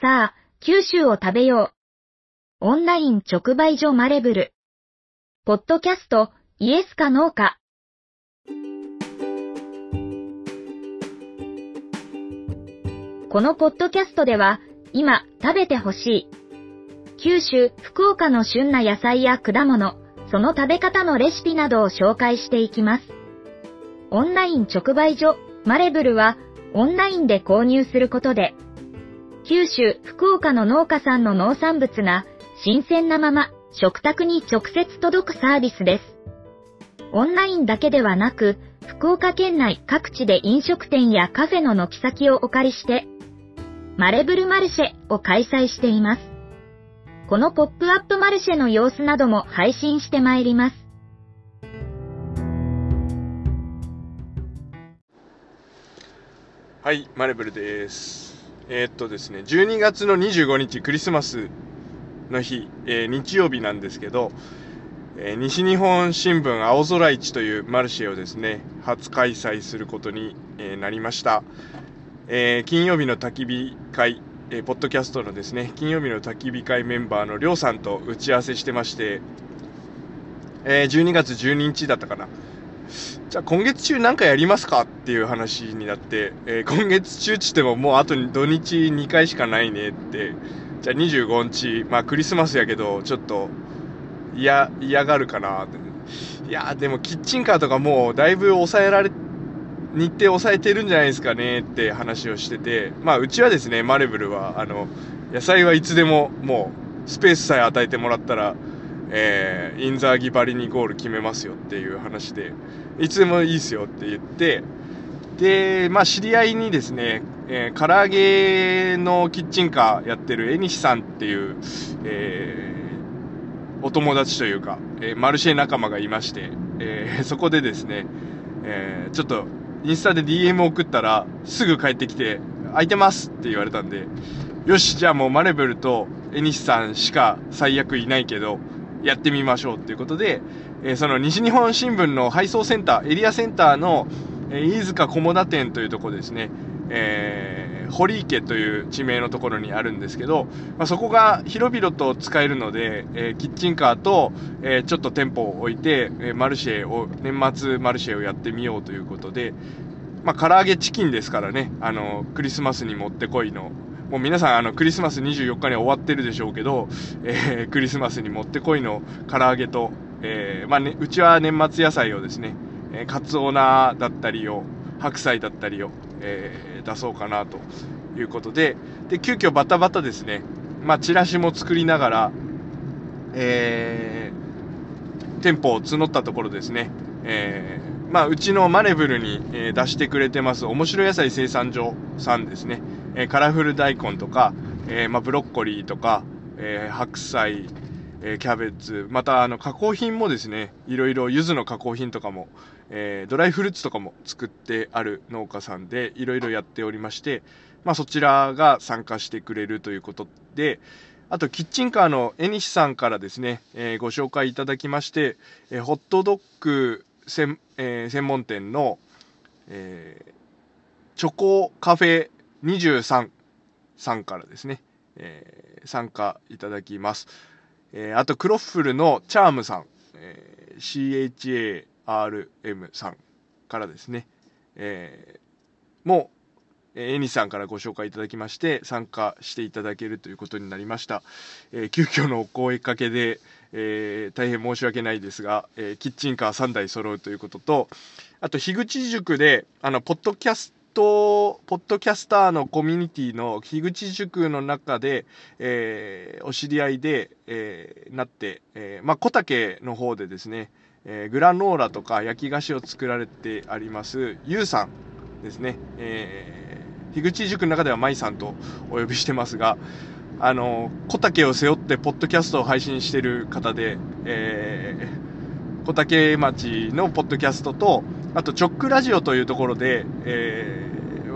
さあ、九州を食べよう。オンライン直売所マレブル。ポッドキャスト、イエスかノーか。このポッドキャストでは、今食べてほしい。九州、福岡の旬な野菜や果物、その食べ方のレシピなどを紹介していきます。オンライン直売所、マレブルは、オンラインで購入することで、九州、福岡の農家さんの農産物が、新鮮なまま、食卓に直接届くサービスです。オンラインだけではなく、福岡県内各地で飲食店やカフェの軒先をお借りして、マレブルマルシェを開催しています。このポップアップマルシェの様子なども配信してまいります。はい、マレブルです。えー、っとですね、12月の25日クリスマスの日、えー、日曜日なんですけど、えー、西日本新聞青空市というマルシェをですね、初開催することに、えなりました。え、金曜日の焚き火会、え、ポッドキャストのですね、金曜日の焚き火会メンバーのりょうさんと打ち合わせしてまして、え、12月12日だったかな。じゃあ今月中なんかやりますかっていう話になって、えー、今月中っつってももうあと土日2回しかないねって、じゃあ25日、まあクリスマスやけど、ちょっと嫌、嫌がるかなって。いやでもキッチンカーとかもうだいぶ抑えられ、日程抑えてるんじゃないですかねって話をしてて、まあ、うちはですね、マレブルは、あの、野菜はいつでももう、スペースさえ与えてもらったら、えー、インザーギバリにゴール決めますよっていう話で、いつでもいいですよって言って、で、まあ、知り合いにですね、えー、唐揚げのキッチンカーやってる江西さんっていう、えー、お友達というか、えー、マルシェ仲間がいまして、えー、そこでですね、えー、ちょっとインスタで DM 送ったら、すぐ帰ってきて、空いてますって言われたんで、よし、じゃあもうマレブルとエニシさんしか最悪いないけど、やってみましょうっていうことで、えー、その西日本新聞の配送センター、エリアセンターの、えー、飯塚菰田店というところですね、えー、堀池という地名のところにあるんですけど、まあ、そこが広々と使えるので、えー、キッチンカーと、えー、ちょっと店舗を置いて、えマルシェを、年末マルシェをやってみようということで、まあ、唐揚げチキンですからね、あの、クリスマスにもってこいの、もう皆さん、あの、クリスマス24日に終わってるでしょうけど、えー、クリスマスにもってこいの唐揚げと、えー、まあね、うちは年末野菜をですね、えー、カツオナだったりを、白菜だったりを、えー、出そうかなということで、で、急遽バタバタですね、まあ、チラシも作りながら、えー、店舗を募ったところですね、えー、まあ、うちのマネブルに、え、出してくれてます、面白野菜生産所さんですね、えー、カラフル大根とか、えー、まあ、ブロッコリーとか、えー、白菜、えー、キャベツ、また、あの、加工品もですね、いろいろ、柚子の加工品とかも、えー、ドライフルーツとかも作ってある農家さんで、いろいろやっておりまして、まあ、そちらが参加してくれるということで、あと、キッチンカーの江西さんからですね、えー、ご紹介いただきまして、えー、ホットドッグ専,、えー、専門店の、えー、チョコカフェ23さんからですね、えー、参加いただきます。えー、あと、クロッフルのチャームさん、えー、CHARM さんからですね、えー、もう、えー、エニさんからご紹介いただきまして、参加していただけるということになりました。えー、急遽のお声かけで、えー、大変申し訳ないですが、えー、キッチンカー3台揃うということと、あと、樋口塾で、あの、ポッドキャスト、ポッドキャスターのコミュニティの樋口塾の中で、えー、お知り合いで、えー、なって、えー、まあ、小竹の方でですね、えー、グラノーラとか焼き菓子を作られてあります、ゆうさんですね、えー、樋口塾の中では舞さんとお呼びしてますが、あの、小竹を背負ってポッドキャストを配信してる方で、えー、小竹町のポッドキャストと、あと、チョックラジオというところで、えー、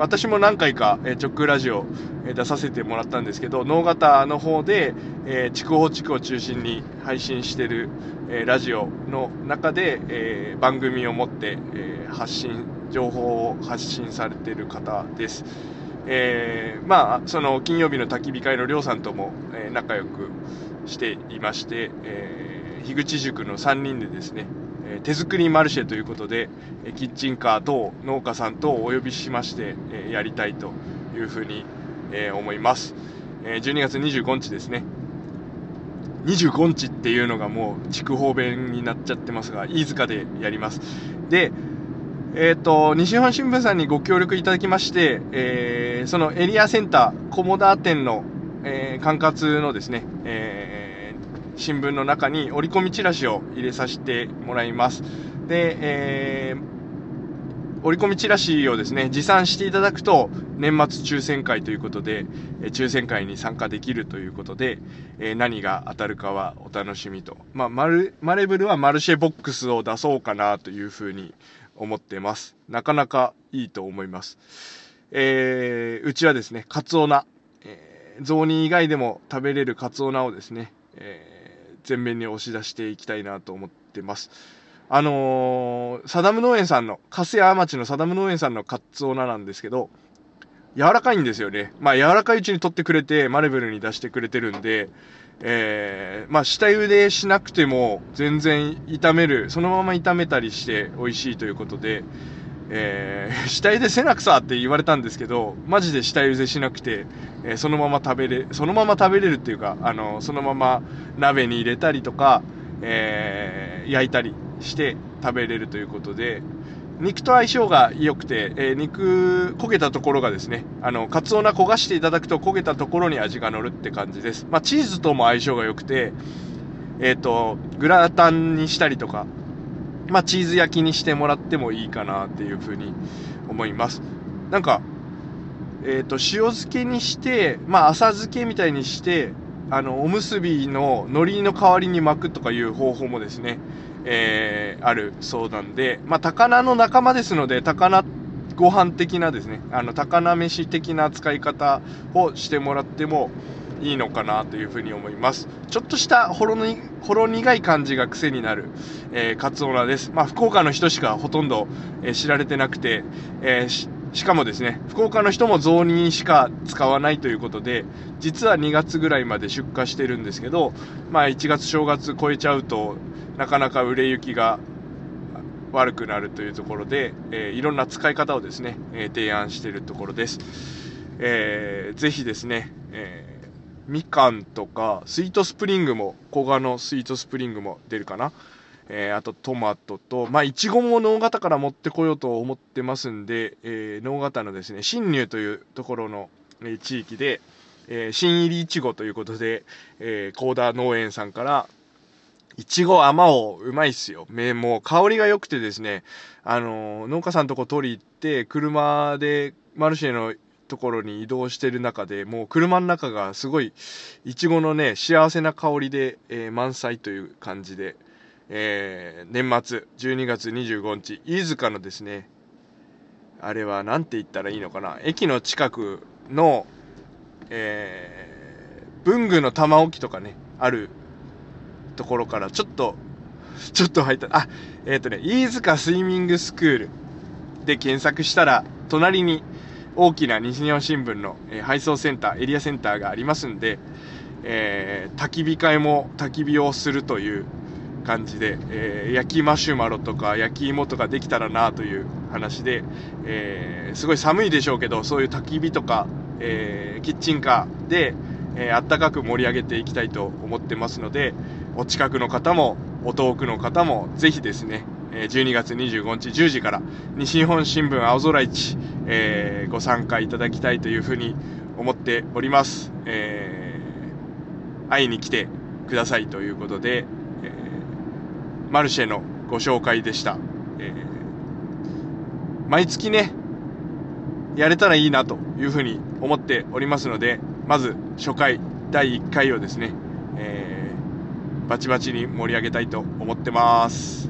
私も何回か、えー、チョックラジオ、えー、出させてもらったんですけど、脳型の方で、えー、筑豊地区を中心に配信してる、えー、ラジオの中で、えー、番組を持って、えー、発信、情報を発信されてる方です。えー、まあ、その金曜日の焚き火会のりょうさんとも、えー、仲良くしていまして、えー、樋口塾の3人でですね、え手作りマルシェということで、えキッチンカー等農家さん等をお呼びしまして、えやりたいというふうに、え思います。え12月25日ですね。25日っていうのがもう筑豊弁になっちゃってますが、飯塚でやります。で、えっ、ー、と、西日本新聞さんにご協力いただきまして、えー、そのエリアセンター、コモダ店の、えー、管轄のですね、えー、新聞の中に折り込みチラシを入れさせてもらいます。で、えー、折り込みチラシをですね、持参していただくと、年末抽選会ということで、え抽選会に参加できるということで、え何が当たるかはお楽しみと。まあ、マル、マレブルはマルシェボックスを出そうかなというふうに思ってます。なかなかいいと思います。えー、うちはですね、カツオナ、えー、雑煮以外でも食べれるカツオナをですね、えー、前面に押し出していきたいなと思ってます。あのー、サダム農園さんの、粕谷町のサダム農園さんのカツオナなんですけど、柔らかいんですよね。まあ柔らかいうちに取ってくれて、マレブルに出してくれてるんで、えー、まあ下茹でしなくても全然炒める、そのまま炒めたりして美味しいということで、えー、下茹でせなくさって言われたんですけど、マジで下茹でしなくて、えー、そのまま食べれ、そのまま食べれるっていうか、あの、そのまま鍋に入れたりとか、えー、焼いたりして食べれるということで、肉と相性が良くて、え、肉、焦げたところがですね、あの、カツオナ焦がしていただくと焦げたところに味が乗るって感じです。まあ、チーズとも相性が良くて、えっ、と、グラタンにしたりとか、まあ、チーズ焼きにしてもらってもいいかなっていうふうに思います。なんか、えっ、ー、と、塩漬けにして、まあ、浅漬けみたいにして、あの、おむすびの海苔の代わりに巻くとかいう方法もですね、えー、あるそうなんで、まあ、高菜の仲間ですので、高菜ご飯的なですね、あの、高菜飯的な使い方をしてもらってもいいのかなというふうに思います。ちょっとしたほろに、ほろ苦い感じが癖になる、えー、カツオナです。まあ、福岡の人しかほとんど、えー、知られてなくて、えーしかもですね、福岡の人も雑煮しか使わないということで、実は2月ぐらいまで出荷してるんですけど、まあ1月正月超えちゃうと、なかなか売れ行きが悪くなるというところで、えー、いろんな使い方をですね、えー、提案しているところです。えー、ぜひですね、えー、みかんとか、スイートスプリングも、古賀のスイートスプリングも出るかな。えー、あとトマトと、まあ、いちごも農型から持ってこようと思ってますんで、えー、型のですね、新入というところの、えー、地域で、えー、新入りいちごということで、えー、コーダー農園さんから、いちご甘をうまいっすよ。めもう香りが良くてですね、あのー、農家さんとこ取り行って、車でマルシェのところに移動してる中で、もう車の中がすごい、いちごのね、幸せな香りで、えー、満載という感じで、えー、年末12月25日、飯塚のですね、あれは何て言ったらいいのかな、駅の近くの、えー、文具の玉置とかね、あるところからちょっと、ちょっと入った、あ、えっ、ー、とね、飯塚スイミングスクールで検索したら、隣に大きな西日本新聞の、え、配送センター、エリアセンターがありますんで、えー、焚き火会も焚き火をするという感じで、えー、焼きマシュマロとか焼き芋とかできたらなという話で、えー、すごい寒いでしょうけど、そういう焚き火とか、えー、キッチンカーで、えー、あったかく盛り上げていきたいと思ってますので、お近くの方も、お遠くの方も、ぜひですね、12月25日10時から西日本新聞青空市、えー、ご参加いただきたいというふうに思っております。えー、会いに来てくださいということでえ、マルシェのご紹介でした。え、毎月ね、やれたらいいなというふうに思っておりますので、まず初回、第1回をですね、えー、バチバチに盛り上げたいと思ってます。